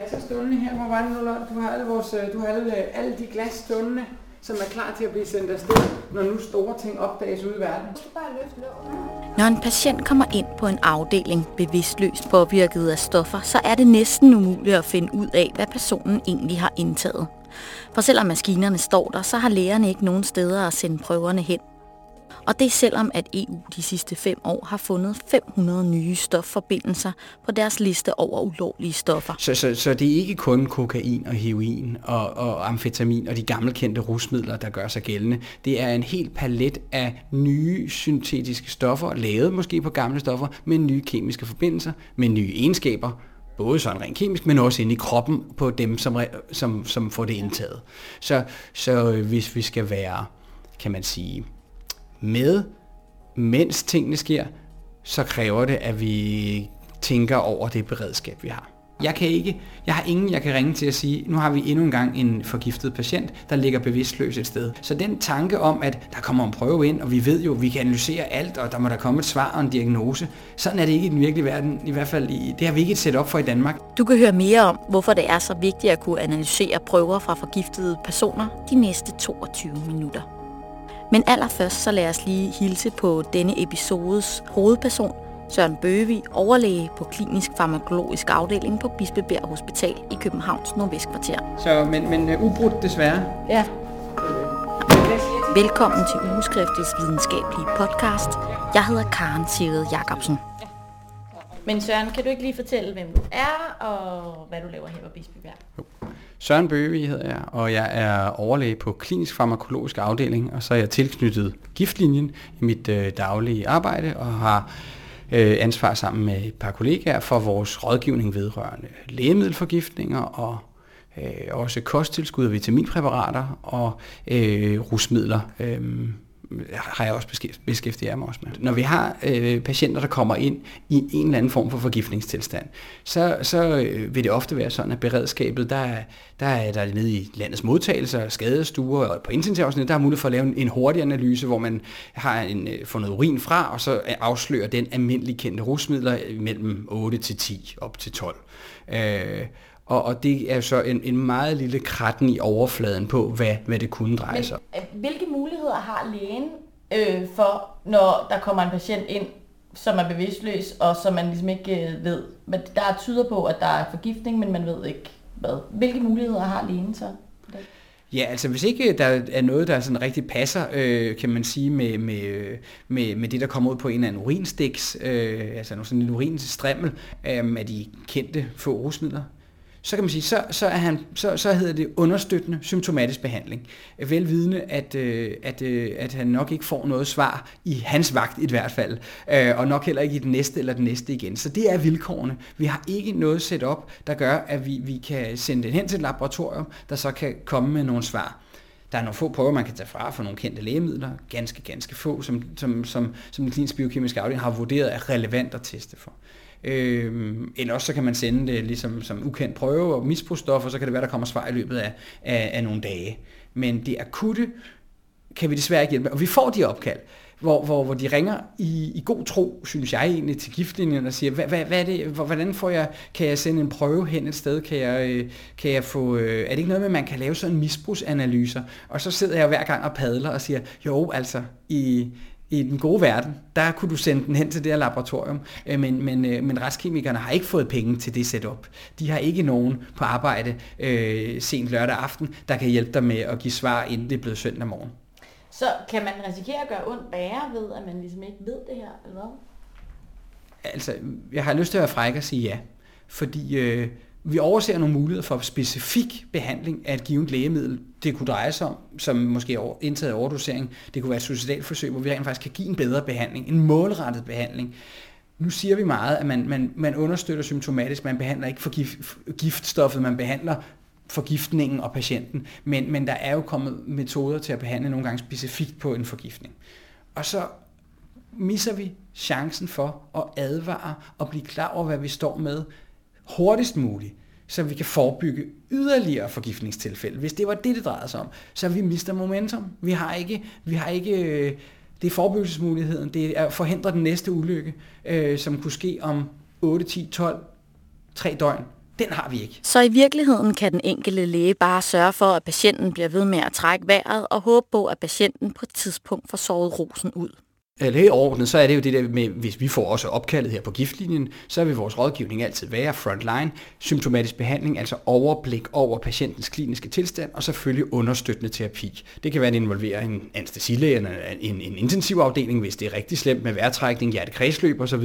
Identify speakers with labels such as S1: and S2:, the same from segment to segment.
S1: kasser stående her. Hvor var det nu, Lotte? Du har alle, vores, øh, du har alle, alle de glas stående, som er klar til at blive sendt afsted, når nu store ting opdages ude i verden.
S2: Når en patient kommer ind på en afdeling bevidstløst påvirket af stoffer, så er det næsten umuligt at finde ud af, hvad personen egentlig har indtaget. For selvom maskinerne står der, så har lægerne ikke nogen steder at sende prøverne hen. Og det er selvom, at EU de sidste fem år har fundet 500 nye stofforbindelser på deres liste over ulovlige stoffer.
S3: Så, så, så det er ikke kun kokain og heroin og, og amfetamin og de gammelkendte rusmidler, der gør sig gældende. Det er en helt palet af nye syntetiske stoffer, lavet måske på gamle stoffer, med nye kemiske forbindelser, med nye egenskaber, både sådan rent kemisk, men også inde i kroppen på dem, som, som, som får det indtaget. Så, så hvis vi skal være, kan man sige, med, mens tingene sker, så kræver det, at vi tænker over det beredskab, vi har. Jeg kan ikke, jeg har ingen, jeg kan ringe til at sige, nu har vi endnu en gang en forgiftet patient, der ligger bevidstløs et sted. Så den tanke om, at der kommer en prøve ind, og vi ved jo, vi kan analysere alt, og der må der komme et svar og en diagnose. Sådan er det ikke i den virkelige verden, i hvert fald i, det har vi ikke et setup for i Danmark.
S2: Du kan høre mere om, hvorfor det er så vigtigt at kunne analysere prøver fra forgiftede personer de næste 22 minutter. Men allerførst så lad os lige hilse på denne episodes hovedperson, Søren Bøgevi, overlæge på klinisk farmakologisk afdeling på Bispebjerg Hospital i Københavns Nordvestkvarter.
S3: Så, men, men uh, ubrudt desværre.
S2: Ja. Velkommen til Ugeskriftets videnskabelige podcast. Jeg hedder Karen Sigrid Jacobsen. Men Søren, kan du ikke lige fortælle, hvem du er, og hvad du laver her på Bispebjerg? Jo.
S3: Søren Bøge hedder jeg, og jeg er overlæge på klinisk farmakologisk afdeling, og så er jeg tilknyttet giftlinjen i mit øh, daglige arbejde, og har øh, ansvar sammen med et par kollegaer for vores rådgivning vedrørende lægemiddelforgiftninger og øh, også kosttilskud og vitaminpræparater og øh, rusmidler. Øh, har jeg også beskæftiget mig også med. Når vi har øh, patienter, der kommer ind i en eller anden form for forgiftningstilstand, så, så øh, vil det ofte være sådan, at beredskabet, der, der er der nede i landets modtagelser, skadestuer og på intensivafsnit, der er mulighed for at lave en, en hurtig analyse, hvor man har en, øh, får noget urin fra, og så øh, afslører den almindelige kendte rusmidler mellem 8 til 10 op til 12. Øh, og, og det er så en, en meget lille kratten i overfladen på, hvad, hvad det kunne dreje sig om.
S2: Øh, hvilke muligheder har lægen øh, for, når der kommer en patient ind, som er bevidstløs, og som man ligesom ikke øh, ved? Men der er tyder på, at der er forgiftning, men man ved ikke hvad. Hvilke muligheder har lægen så?
S3: Ja, altså hvis ikke der er noget, der sådan rigtig passer, øh, kan man sige, med, med, med, med det, der kommer ud på en eller anden urinstiks, øh, altså sådan en urinstrimmel øh, af de kendte få rusmidler, så kan man sige, så, så, er han, så, så hedder det understøttende symptomatisk behandling. Velvidende, at, øh, at, øh, at han nok ikke får noget svar i hans vagt i hvert fald, øh, og nok heller ikke i den næste eller den næste igen. Så det er vilkårene. Vi har ikke noget set op, der gør, at vi, vi kan sende det hen til et laboratorium, der så kan komme med nogle svar. Der er nogle få prøver, man kan tage fra for nogle kendte lægemidler, ganske, ganske få, som, som, som, som den kliniske biokemiske afdeling har vurderet er relevant at teste for. Øh, eller også så kan man sende det ligesom som ukendt prøve og misbrugsstoffer, så kan det være, der kommer svar i løbet af, af, af nogle dage. Men det akutte kan vi desværre ikke hjælpe Og vi får de opkald, hvor, hvor, hvor de ringer i, i god tro, synes jeg egentlig, til giftlinjen og siger, hvad, hvad, hvad er det, hvordan får jeg, kan jeg sende en prøve hen et sted, kan jeg, øh, kan jeg få, øh, er det ikke noget med, at man kan lave sådan misbrugsanalyser? Og så sidder jeg hver gang og padler og siger, jo altså, i, i den gode verden, der kunne du sende den hen til det her laboratorium, øh, men, men, øh, men retskemikerne har ikke fået penge til det setup. De har ikke nogen på arbejde øh, sent lørdag aften, der kan hjælpe dig med at give svar, inden det er blevet søndag morgen.
S2: Så kan man risikere at gøre ondt værre ved, at man ligesom ikke ved det her, eller hvad?
S3: Altså, jeg har lyst til at være fræk og sige ja, fordi øh, vi overser nogle muligheder for specifik behandling af et givet lægemiddel. Det kunne dreje sig om, som måske indtaget overdosering. Det kunne være et suicidalforsøg, hvor vi rent faktisk kan give en bedre behandling, en målrettet behandling. Nu siger vi meget, at man, man, man understøtter symptomatisk, man behandler ikke for gift, giftstoffet, man behandler forgiftningen og patienten, men, men der er jo kommet metoder til at behandle nogle gange specifikt på en forgiftning. Og så misser vi chancen for at advare og blive klar over, hvad vi står med, hurtigst muligt, så vi kan forebygge yderligere forgiftningstilfælde. Hvis det var det, det drejede sig om, så vi mister momentum. Vi har ikke, vi har ikke øh, det er forebyggelsesmuligheden, det er at forhindre den næste ulykke, øh, som kunne ske om 8, 10, 12, 3 døgn, Den har vi ikke.
S2: Så i virkeligheden kan den enkelte læge bare sørge for, at patienten bliver ved med at trække vejret og håbe på, at patienten på et tidspunkt får sovet rosen ud.
S3: Eller helt overordnet, så er det jo det der med, hvis vi får også opkaldet her på giftlinjen, så vil vores rådgivning altid være frontline, symptomatisk behandling, altså overblik over patientens kliniske tilstand, og selvfølgelig understøttende terapi. Det kan være, at det involverer en anestesilæge eller en, en intensivafdeling, hvis det er rigtig slemt med vejrtrækning, hjertekredsløb osv.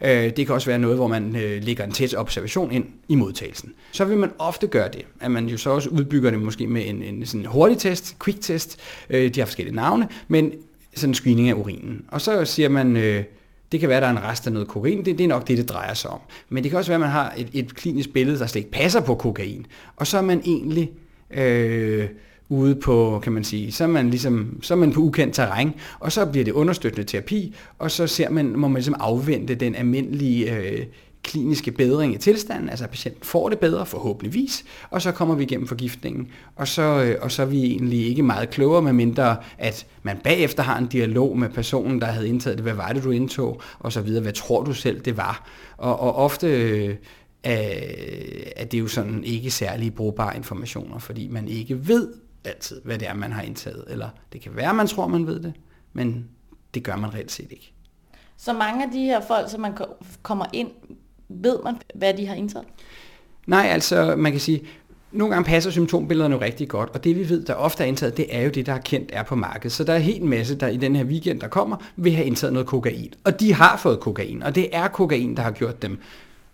S3: Øh, det kan også være noget, hvor man øh, lægger en tæt observation ind i modtagelsen. Så vil man ofte gøre det, at man jo så også udbygger det måske med en, en sådan hurtig test, quick test, øh, de har forskellige navne, men sådan en screening af urinen. Og så siger man, øh, det kan være, at der er en rest af noget kokain, det, det er nok det, det drejer sig om. Men det kan også være, at man har et, et klinisk billede, der slet ikke passer på kokain. Og så er man egentlig øh, ude på, kan man sige, så er man, ligesom, så er man på ukendt terræn, og så bliver det understøttende terapi, og så ser man, må man ligesom afvente den almindelige øh, kliniske bedring i tilstanden, altså at patienten får det bedre forhåbentligvis, og så kommer vi igennem forgiftningen. Og så, øh, og så er vi egentlig ikke meget klogere, medmindre at man bagefter har en dialog med personen, der havde indtaget det. Hvad var det, du indtog? Og så videre. Hvad tror du selv, det var? Og, og ofte øh, er det jo sådan ikke særlig brugbare informationer, fordi man ikke ved altid, hvad det er, man har indtaget. Eller det kan være, man tror, man ved det, men det gør man reelt set ikke.
S2: Så mange af de her folk, som man kommer ind ved man, hvad de har indtaget?
S3: Nej, altså man kan sige, nogle gange passer symptombillederne jo rigtig godt, og det vi ved, der ofte er indtaget, det er jo det, der er kendt er på markedet. Så der er en masse, der i den her weekend, der kommer, vil have indtaget noget kokain. Og de har fået kokain, og det er kokain, der har gjort dem,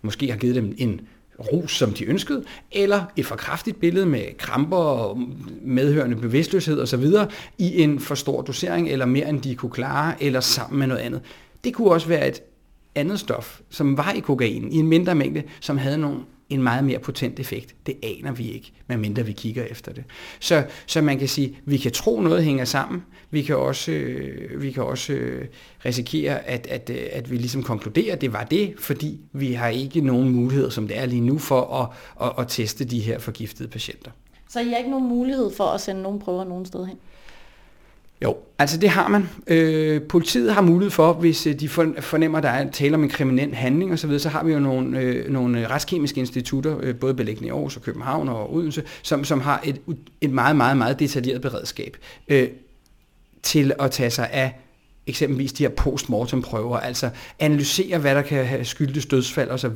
S3: måske har givet dem en rus, som de ønskede, eller et for kraftigt billede med kramper og medhørende bevidstløshed osv. i en for stor dosering, eller mere end de kunne klare, eller sammen med noget andet. Det kunne også være et andet stof, som var i kokain, i en mindre mængde, som havde nogle, en meget mere potent effekt. Det aner vi ikke, medmindre vi kigger efter det. Så, så man kan sige, vi kan tro noget hænger sammen. Vi kan også, øh, vi kan også øh, risikere, at, at, øh, at vi ligesom konkluderer, at det var det, fordi vi har ikke nogen muligheder, som det er lige nu, for at, at, at teste de her forgiftede patienter.
S2: Så I har ikke nogen mulighed for at sende nogen prøver nogen sted hen?
S3: Jo, altså det har man. Øh, politiet har mulighed for, hvis øh, de fornemmer, at der er tale om en kriminel handling osv., så har vi jo nogle, øh, nogle øh, retskemiske institutter, øh, både beliggende i Aarhus og København og Odense, som, som har et, et meget, meget, meget detaljeret beredskab øh, til at tage sig af eksempelvis de her postmortem prøver, altså analysere, hvad der kan have skyldes dødsfald osv.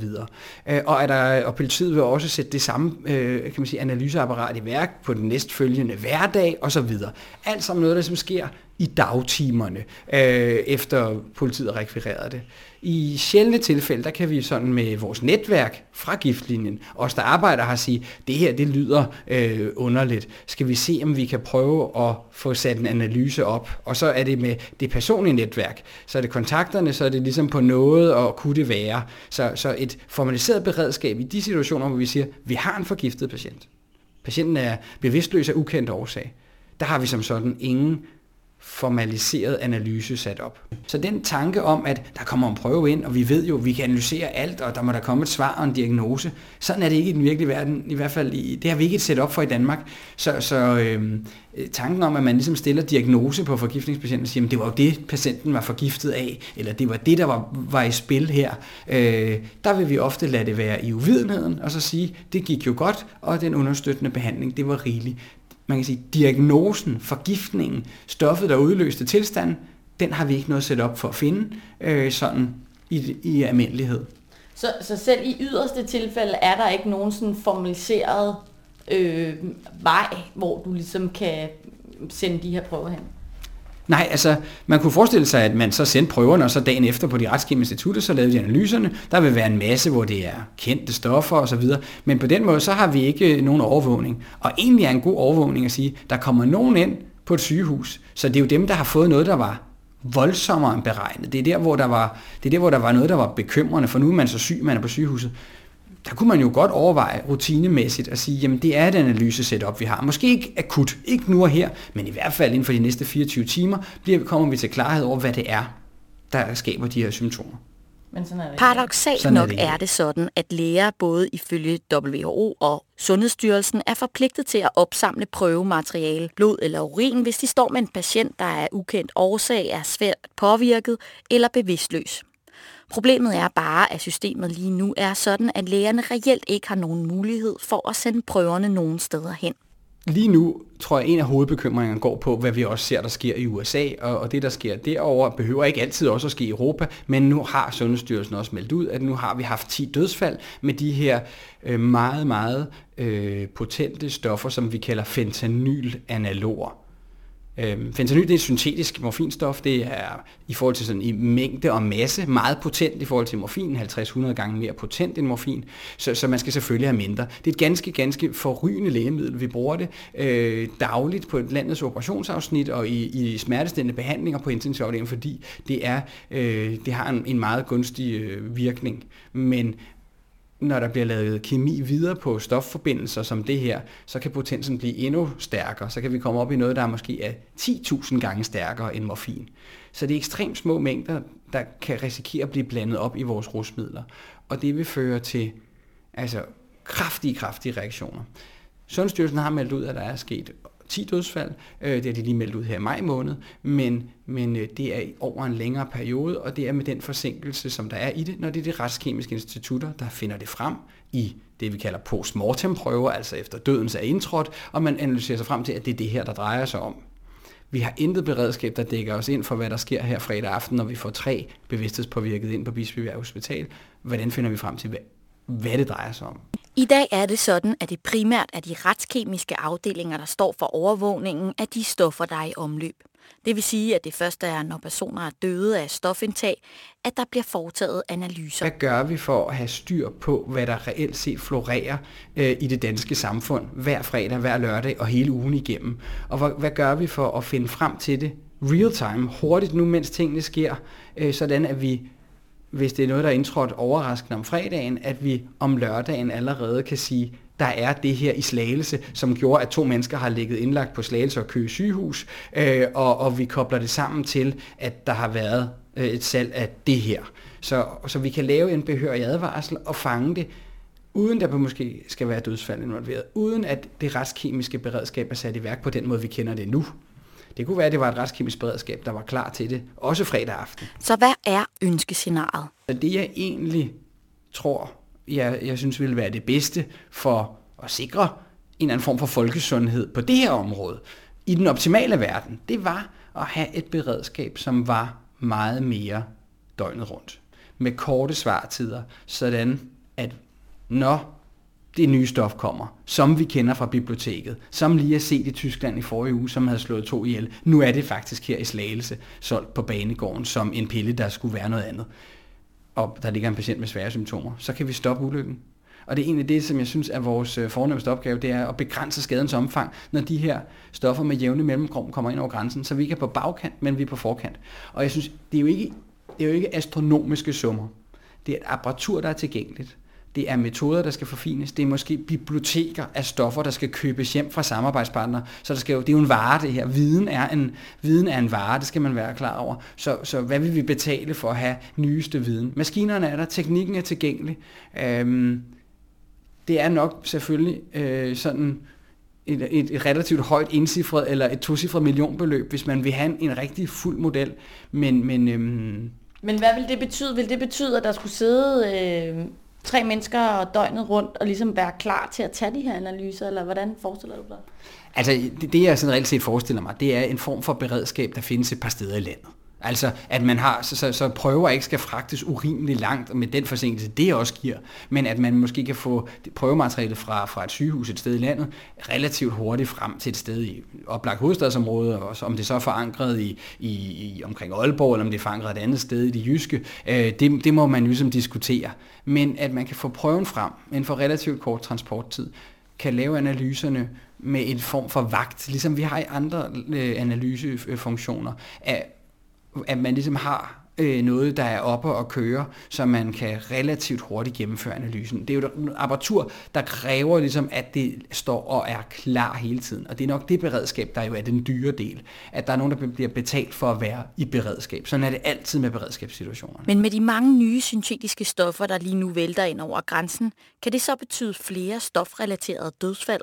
S3: Og, at øh, der, og politiet vil også sætte det samme øh, kan man sige, analyseapparat i værk på den næstfølgende hverdag osv. Alt sammen noget, der som sker i dagtimerne, øh, efter politiet har rekvireret det. I sjældne tilfælde, der kan vi sådan med vores netværk fra giftlinjen, os der arbejder har sige, det her det lyder øh, underligt. Skal vi se, om vi kan prøve at få sat en analyse op? Og så er det med det personlige netværk. Så er det kontakterne, så er det ligesom på noget, og kunne det være. Så, så et formaliseret beredskab i de situationer, hvor vi siger, vi har en forgiftet patient. Patienten er bevidstløs af ukendt årsag. Der har vi som sådan ingen formaliseret analyse sat op. Så den tanke om, at der kommer en prøve ind, og vi ved jo, at vi kan analysere alt, og der må der komme et svar og en diagnose, sådan er det ikke i den virkelige verden, i hvert fald i, det har vi ikke et setup for i Danmark. Så, så øhm, øh, tanken om, at man ligesom stiller diagnose på forgiftningspatienten og siger, at det var jo det, patienten var forgiftet af, eller det var det, der var, var i spil her, øh, der vil vi ofte lade det være i uvidenheden, og så sige, det gik jo godt, og den understøttende behandling, det var rigeligt man kan sige, diagnosen, forgiftningen, stoffet, der udløste tilstanden, den har vi ikke noget sæt op for at finde øh, sådan i, i almindelighed.
S2: Så, så selv i yderste tilfælde er der ikke nogen sådan formaliseret øh, vej, hvor du ligesom kan sende de her prøver hen?
S3: Nej, altså man kunne forestille sig, at man så sendte prøverne, og så dagen efter på de retskemiske institutter, så lavede de analyserne. Der vil være en masse, hvor det er kendte stoffer osv. Men på den måde, så har vi ikke øh, nogen overvågning. Og egentlig er en god overvågning at sige, der kommer nogen ind på et sygehus, så det er jo dem, der har fået noget, der var voldsommere end beregnet. Det er der, hvor der var, det er der, hvor der var noget, der var bekymrende, for nu er man så syg, man er på sygehuset der kunne man jo godt overveje rutinemæssigt at sige, jamen det er et analyse setup, vi har. Måske ikke akut, ikke nu og her, men i hvert fald inden for de næste 24 timer, bliver, kommer vi til klarhed over, hvad det er, der skaber de her symptomer.
S2: Men sådan er det Paradoxalt sådan nok er det, er det sådan, at læger både ifølge WHO og Sundhedsstyrelsen er forpligtet til at opsamle prøvemateriale, blod eller urin, hvis de står med en patient, der er ukendt årsag, er svært påvirket eller bevidstløs. Problemet er bare, at systemet lige nu er sådan, at lægerne reelt ikke har nogen mulighed for at sende prøverne nogen steder hen.
S3: Lige nu tror jeg, en af hovedbekymringerne går på, hvad vi også ser, der sker i USA, og, og det, der sker derover behøver ikke altid også at ske i Europa, men nu har Sundhedsstyrelsen også meldt ud, at nu har vi haft 10 dødsfald med de her øh, meget, meget øh, potente stoffer, som vi kalder fentanylanaloger. Øhm, fentanyl det er et syntetisk morfinstof, det er i forhold til sådan i mængde og masse meget potent i forhold til morfin, 50-100 gange mere potent end morfin, så, så man skal selvfølgelig have mindre. Det er et ganske, ganske forrygende lægemiddel. Vi bruger det øh, dagligt på landets operationsafsnit og i, i smertestillende behandlinger på intensivafdelingen, fordi det, er, øh, det har en, en meget gunstig øh, virkning. Men når der bliver lavet kemi videre på stofforbindelser som det her, så kan potensen blive endnu stærkere. Så kan vi komme op i noget, der måske er 10.000 gange stærkere end morfin. Så det er ekstremt små mængder, der kan risikere at blive blandet op i vores rusmidler. Og det vil føre til altså, kraftige, kraftige reaktioner. Sundhedsstyrelsen har meldt ud, at der er sket 10 dødsfald. Øh, det har de lige meldt ud her i maj måned, men, men øh, det er over en længere periode, og det er med den forsinkelse, som der er i det, når det er de retskemiske institutter, der finder det frem i det, vi kalder postmortem-prøver, altså efter dødens er indtrådt, og man analyserer sig frem til, at det er det her, der drejer sig om. Vi har intet beredskab, der dækker os ind for, hvad der sker her fredag aften, når vi får tre bevidsthedspåvirket ind på Bispebjerg Hospital. Hvordan finder vi frem til, hvad, hvad det drejer sig om?
S2: I dag er det sådan, at det primært er de retskemiske afdelinger, der står for overvågningen af de stoffer, der er i omløb. Det vil sige, at det første er, når personer er døde af stofindtag, at der bliver foretaget analyser.
S3: Hvad gør vi for at have styr på, hvad der reelt set florerer øh, i det danske samfund hver fredag, hver lørdag og hele ugen igennem? Og hvad, hvad gør vi for at finde frem til det real time, hurtigt nu, mens tingene sker, øh, sådan at vi hvis det er noget, der er indtrådt overraskende om fredagen, at vi om lørdagen allerede kan sige, der er det her i Slagelse, som gjorde, at to mennesker har ligget indlagt på Slagelse og Køge sygehus, øh, og, og vi kobler det sammen til, at der har været øh, et salg af det her. Så, så vi kan lave en behørig advarsel og fange det, uden der måske skal være dødsfald involveret, uden at det retskemiske beredskab er sat i værk på den måde, vi kender det nu. Det kunne være, at det var et retskemisk beredskab, der var klar til det, også fredag aften.
S2: Så hvad er ønskescenariet?
S3: Det jeg egentlig tror, jeg, jeg synes ville være det bedste for at sikre en eller anden form for folkesundhed på det her område, i den optimale verden, det var at have et beredskab, som var meget mere døgnet rundt. Med korte svartider, sådan at når det nye stof kommer, som vi kender fra biblioteket, som lige er set i Tyskland i forrige uge, som havde slået to ihjel. Nu er det faktisk her i Slagelse, solgt på banegården som en pille, der skulle være noget andet. Og der ligger en patient med svære symptomer. Så kan vi stoppe ulykken. Og det er egentlig det, som jeg synes er vores øh, fornemmeste opgave, det er at begrænse skadens omfang, når de her stoffer med jævne mellemrum kommer ind over grænsen, så vi ikke er på bagkant, men vi er på forkant. Og jeg synes, det er jo ikke, det er jo ikke astronomiske summer. Det er et apparatur, der er tilgængeligt det er metoder, der skal forfines, det er måske biblioteker af stoffer, der skal købes hjem fra samarbejdspartnere. Så der skal jo, det er jo en vare, det her. Viden er en, viden er en vare, det skal man være klar over. Så, så hvad vil vi betale for at have nyeste viden? Maskinerne er der, teknikken er tilgængelig. Øhm, det er nok selvfølgelig øh, sådan et, et, et relativt højt indcifret eller et tocifret millionbeløb, hvis man vil have en, en rigtig fuld model. Men, men, øhm,
S2: men hvad vil det betyde? Vil det betyde, at der skulle sidde øh, tre mennesker døgnet rundt og ligesom være klar til at tage de her analyser, eller hvordan forestiller du dig?
S3: Altså, det, det jeg sådan reelt set forestiller mig, det er en form for beredskab, der findes et par steder i landet. Altså, at man har, så, så, så prøver ikke skal fragtes urimeligt langt med den forsinkelse, det også giver, men at man måske kan få prøvematerialet fra, fra et sygehus et sted i landet relativt hurtigt frem til et sted i oplagt hovedstadsområde, og om det så er forankret i, i, i omkring Aalborg, eller om det er forankret et andet sted i det jyske, øh, det, det må man ligesom diskutere. Men at man kan få prøven frem inden for relativt kort transporttid, kan lave analyserne med en form for vagt, ligesom vi har i andre øh, analysefunktioner, af at man ligesom har øh, noget, der er oppe og køre, så man kan relativt hurtigt gennemføre analysen. Det er jo et apparatur, der kræver ligesom, at det står og er klar hele tiden. Og det er nok det beredskab, der jo er den dyre del. At der er nogen, der bliver betalt for at være i beredskab. Sådan er det altid med beredskabssituationer.
S2: Men med de mange nye syntetiske stoffer, der lige nu vælter ind over grænsen, kan det så betyde flere stofrelaterede dødsfald?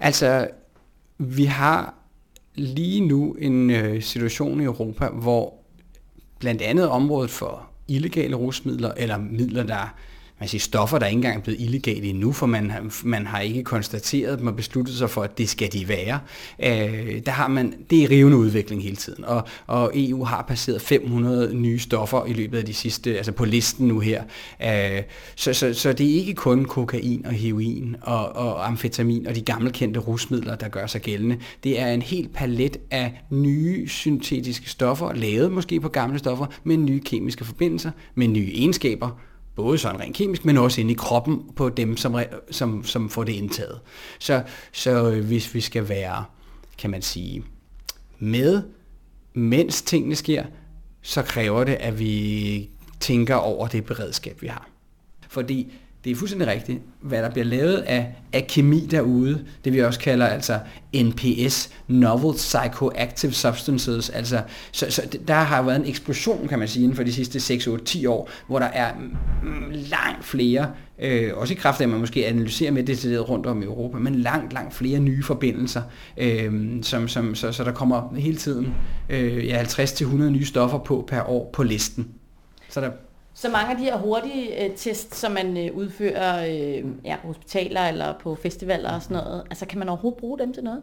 S3: Altså, vi har lige nu en øh, situation i Europa, hvor blandt andet området for illegale rusmidler, eller midler, der man siger, stoffer, der ikke engang er blevet illegale endnu, for man, man har ikke konstateret dem og besluttet sig for, at det skal de være. Øh, der har man, det er rivende udvikling hele tiden, og, og EU har passeret 500 nye stoffer i løbet af de sidste, altså på listen nu her. Øh, så, så, så det er ikke kun kokain og heroin og, og amfetamin og de gammelkendte rusmidler, der gør sig gældende. Det er en helt palet af nye syntetiske stoffer, lavet måske på gamle stoffer, med nye kemiske forbindelser, med nye egenskaber, både sådan rent kemisk, men også inde i kroppen på dem, som, som, som får det indtaget. Så, så øh, hvis vi skal være, kan man sige, med, mens tingene sker, så kræver det, at vi tænker over det beredskab, vi har. Fordi det er fuldstændig rigtigt, hvad der bliver lavet af, af kemi derude, det vi også kalder altså NPS, Novel Psychoactive Substances, altså, så, så der har været en eksplosion, kan man sige, inden for de sidste 6, 8, 10 år, hvor der er langt flere, øh, også i kraft af, at man måske analyserer med det rundt om i Europa, men langt, langt flere nye forbindelser, øh, som, som, så, så der kommer hele tiden øh, ja, 50-100 nye stoffer på per år på listen. Så der
S2: så mange af de her hurtige øh, tests, som man øh, udfører øh, ja, på hospitaler eller på festivaler og sådan noget, altså kan man overhovedet bruge dem til noget?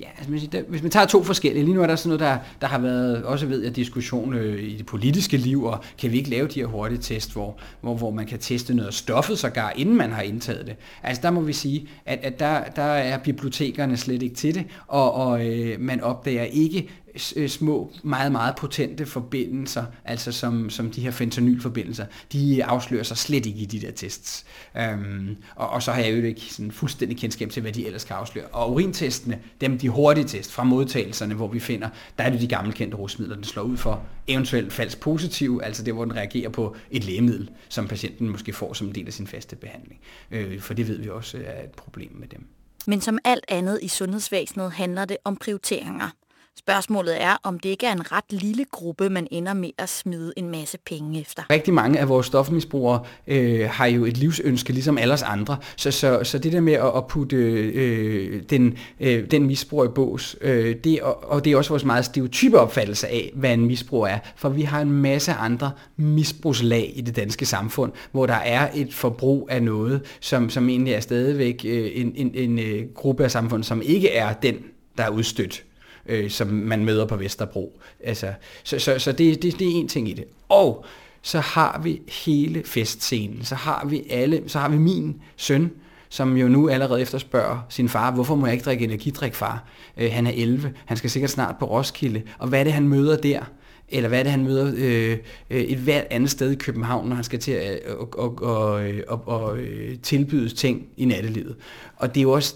S3: Ja, altså, der, hvis man tager to forskellige, lige nu er der sådan noget, der, der har været, også ved jeg, diskussion øh, i det politiske liv, og kan vi ikke lave de her hurtige test, hvor, hvor, hvor man kan teste noget af stoffet sågar, inden man har indtaget det. Altså der må vi sige, at, at der, der er bibliotekerne slet ikke til det, og, og øh, man opdager ikke Øh, små, meget, meget potente forbindelser, altså som, som de her fentanylforbindelser, de afslører sig slet ikke i de der tests. Øhm, og, og så har jeg jo ikke sådan fuldstændig kendskab til, hvad de ellers kan afsløre. Og urintestene, dem de hurtige test fra modtagelserne, hvor vi finder, der er det de gamle kendte rusmidler, den slår ud for eventuelt falsk positiv, altså det, hvor den reagerer på et lægemiddel, som patienten måske får som en del af sin faste behandling. Øh, for det ved vi også er et problem med dem.
S2: Men som alt andet i sundhedsvæsenet handler det om prioriteringer. Spørgsmålet er, om det ikke er en ret lille gruppe, man ender med at smide en masse penge efter.
S3: Rigtig mange af vores stofmisbrugere øh, har jo et livsønske, ligesom alle andre. Så, så, så det der med at, at putte øh, den, øh, den misbrug i bås, øh, det, og, og det er også vores meget stereotype opfattelse af, hvad en misbrug er. For vi har en masse andre misbrugslag i det danske samfund, hvor der er et forbrug af noget, som, som egentlig er stadigvæk øh, en, en, en, en øh, gruppe af samfund, som ikke er den, der er udstødt øh, som man møder på Vesterbro. Altså, så så, så det, det, det er en ting i det. Og så har vi hele festscenen. Så har vi alle, så har vi min søn, som jo nu allerede efterspørger sin far, hvorfor må jeg ikke drikke energidrik, far? Øh, han er 11, han skal sikkert snart på Roskilde, og hvad er det, han møder der? Eller hvad er det, han møder øh, øh et hvert andet sted i København, når han skal til at øh, og, og, og, øh, og, og, tilbyde ting i nattelivet? Og det er jo også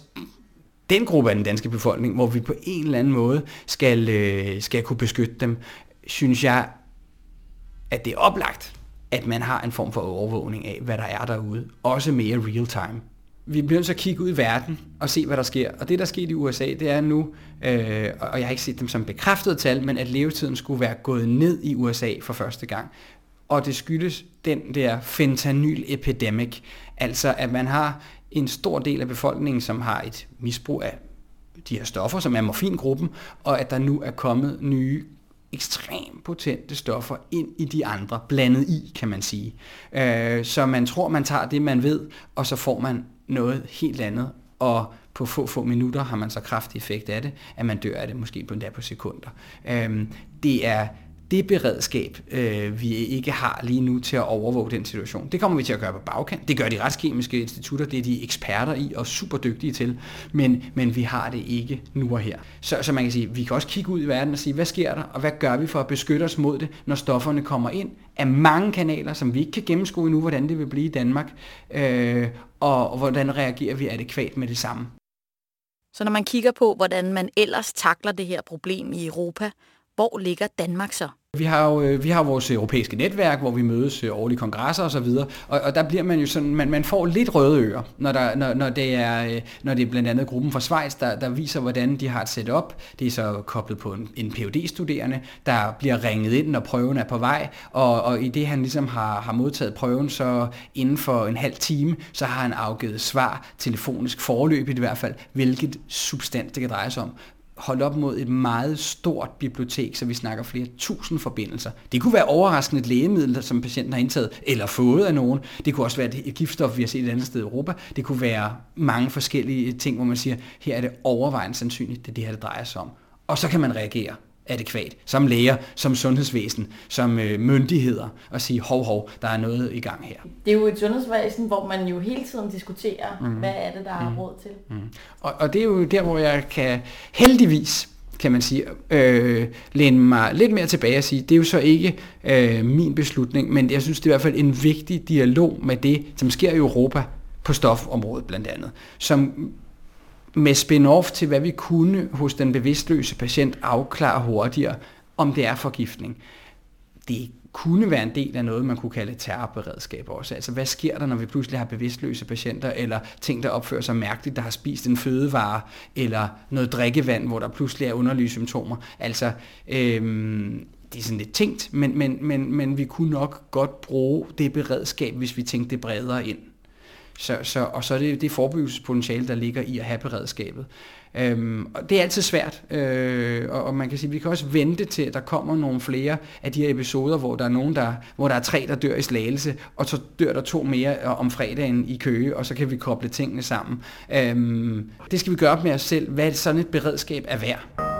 S3: den gruppe af den danske befolkning, hvor vi på en eller anden måde skal, øh, skal kunne beskytte dem, synes jeg, at det er oplagt, at man har en form for overvågning af, hvad der er derude. Også mere real time. Vi bliver nødt til at kigge ud i verden og se, hvad der sker. Og det, der skete i USA, det er nu, øh, og jeg har ikke set dem som bekræftet tal, men at levetiden skulle være gået ned i USA for første gang. Og det skyldes den der fentanyl epidemic, altså at man har en stor del af befolkningen, som har et misbrug af de her stoffer, som er morfingruppen, og at der nu er kommet nye ekstremt potente stoffer ind i de andre, blandet i, kan man sige. Øh, så man tror, man tager det, man ved, og så får man noget helt andet, og på få, få minutter har man så kraftig effekt af det, at man dør af det måske på en dag på sekunder. Øh, det er det beredskab, øh, vi ikke har lige nu til at overvåge den situation. Det kommer vi til at gøre på bagkant. Det gør de retskemiske institutter, det er de eksperter i og super dygtige til, men, men vi har det ikke nu og her. Så, så man kan sige, vi kan også kigge ud i verden og sige, hvad sker der, og hvad gør vi for at beskytte os mod det, når stofferne kommer ind af mange kanaler, som vi ikke kan gennemskue endnu, hvordan det vil blive i Danmark, øh, og, og hvordan reagerer vi adekvat med det samme.
S2: Så når man kigger på, hvordan man ellers takler det her problem i Europa, hvor ligger Danmark så?
S3: Vi har jo øh, vi har vores europæiske netværk, hvor vi mødes øh, årlige kongresser og så videre, og, og der bliver man jo sådan, man, man får lidt røde ører, når, der, når, når, det er, øh, når det er blandt andet gruppen fra Schweiz, der, der viser, hvordan de har et setup. Det er så koblet på en, en phd studerende der bliver ringet ind, når prøven er på vej, og, og i det han ligesom har, har modtaget prøven, så inden for en halv time, så har han afgivet svar, telefonisk forløb i hvert fald, hvilket substans det kan dreje sig om holdt op mod et meget stort bibliotek, så vi snakker flere tusind forbindelser. Det kunne være overraskende et lægemiddel, som patienten har indtaget, eller fået af nogen. Det kunne også være et giftstof, vi har set et andet sted i Europa. Det kunne være mange forskellige ting, hvor man siger, her er det overvejende sandsynligt, det er det her, det drejer sig om. Og så kan man reagere adekvat, som læger, som sundhedsvæsen, som øh, myndigheder, og sige, hov, hov, der er noget i gang her.
S2: Det er jo et sundhedsvæsen, hvor man jo hele tiden diskuterer, mm. hvad er det, der er mm. råd til. Mm.
S3: Og, og det er jo der, hvor jeg kan heldigvis kan man sige, øh, læne mig lidt mere tilbage og sige, det er jo så ikke øh, min beslutning, men jeg synes, det er i hvert fald en vigtig dialog med det, som sker i Europa på stofområdet blandt andet, som med spin-off til, hvad vi kunne hos den bevidstløse patient afklare hurtigere, om det er forgiftning. Det kunne være en del af noget, man kunne kalde terrorberedskab også. Altså, hvad sker der, når vi pludselig har bevidstløse patienter, eller ting, der opfører sig mærkeligt, der har spist en fødevare, eller noget drikkevand, hvor der pludselig er underlige symptomer. Altså, øhm, det er sådan lidt tænkt, men, men, men, men vi kunne nok godt bruge det beredskab, hvis vi tænkte det bredere ind. Så, så, og så er det det forebyggelsespotentiale, der ligger i at have beredskabet. Øhm, og det er altid svært, øh, og, og man kan sige, vi kan også vente til, at der kommer nogle flere af de her episoder, hvor der er nogen, der, hvor der er tre, der dør i slagelse, og så dør der to mere øh, om fredagen i Køge, og så kan vi koble tingene sammen. Øhm, det skal vi gøre op med os selv, hvad sådan et beredskab er værd.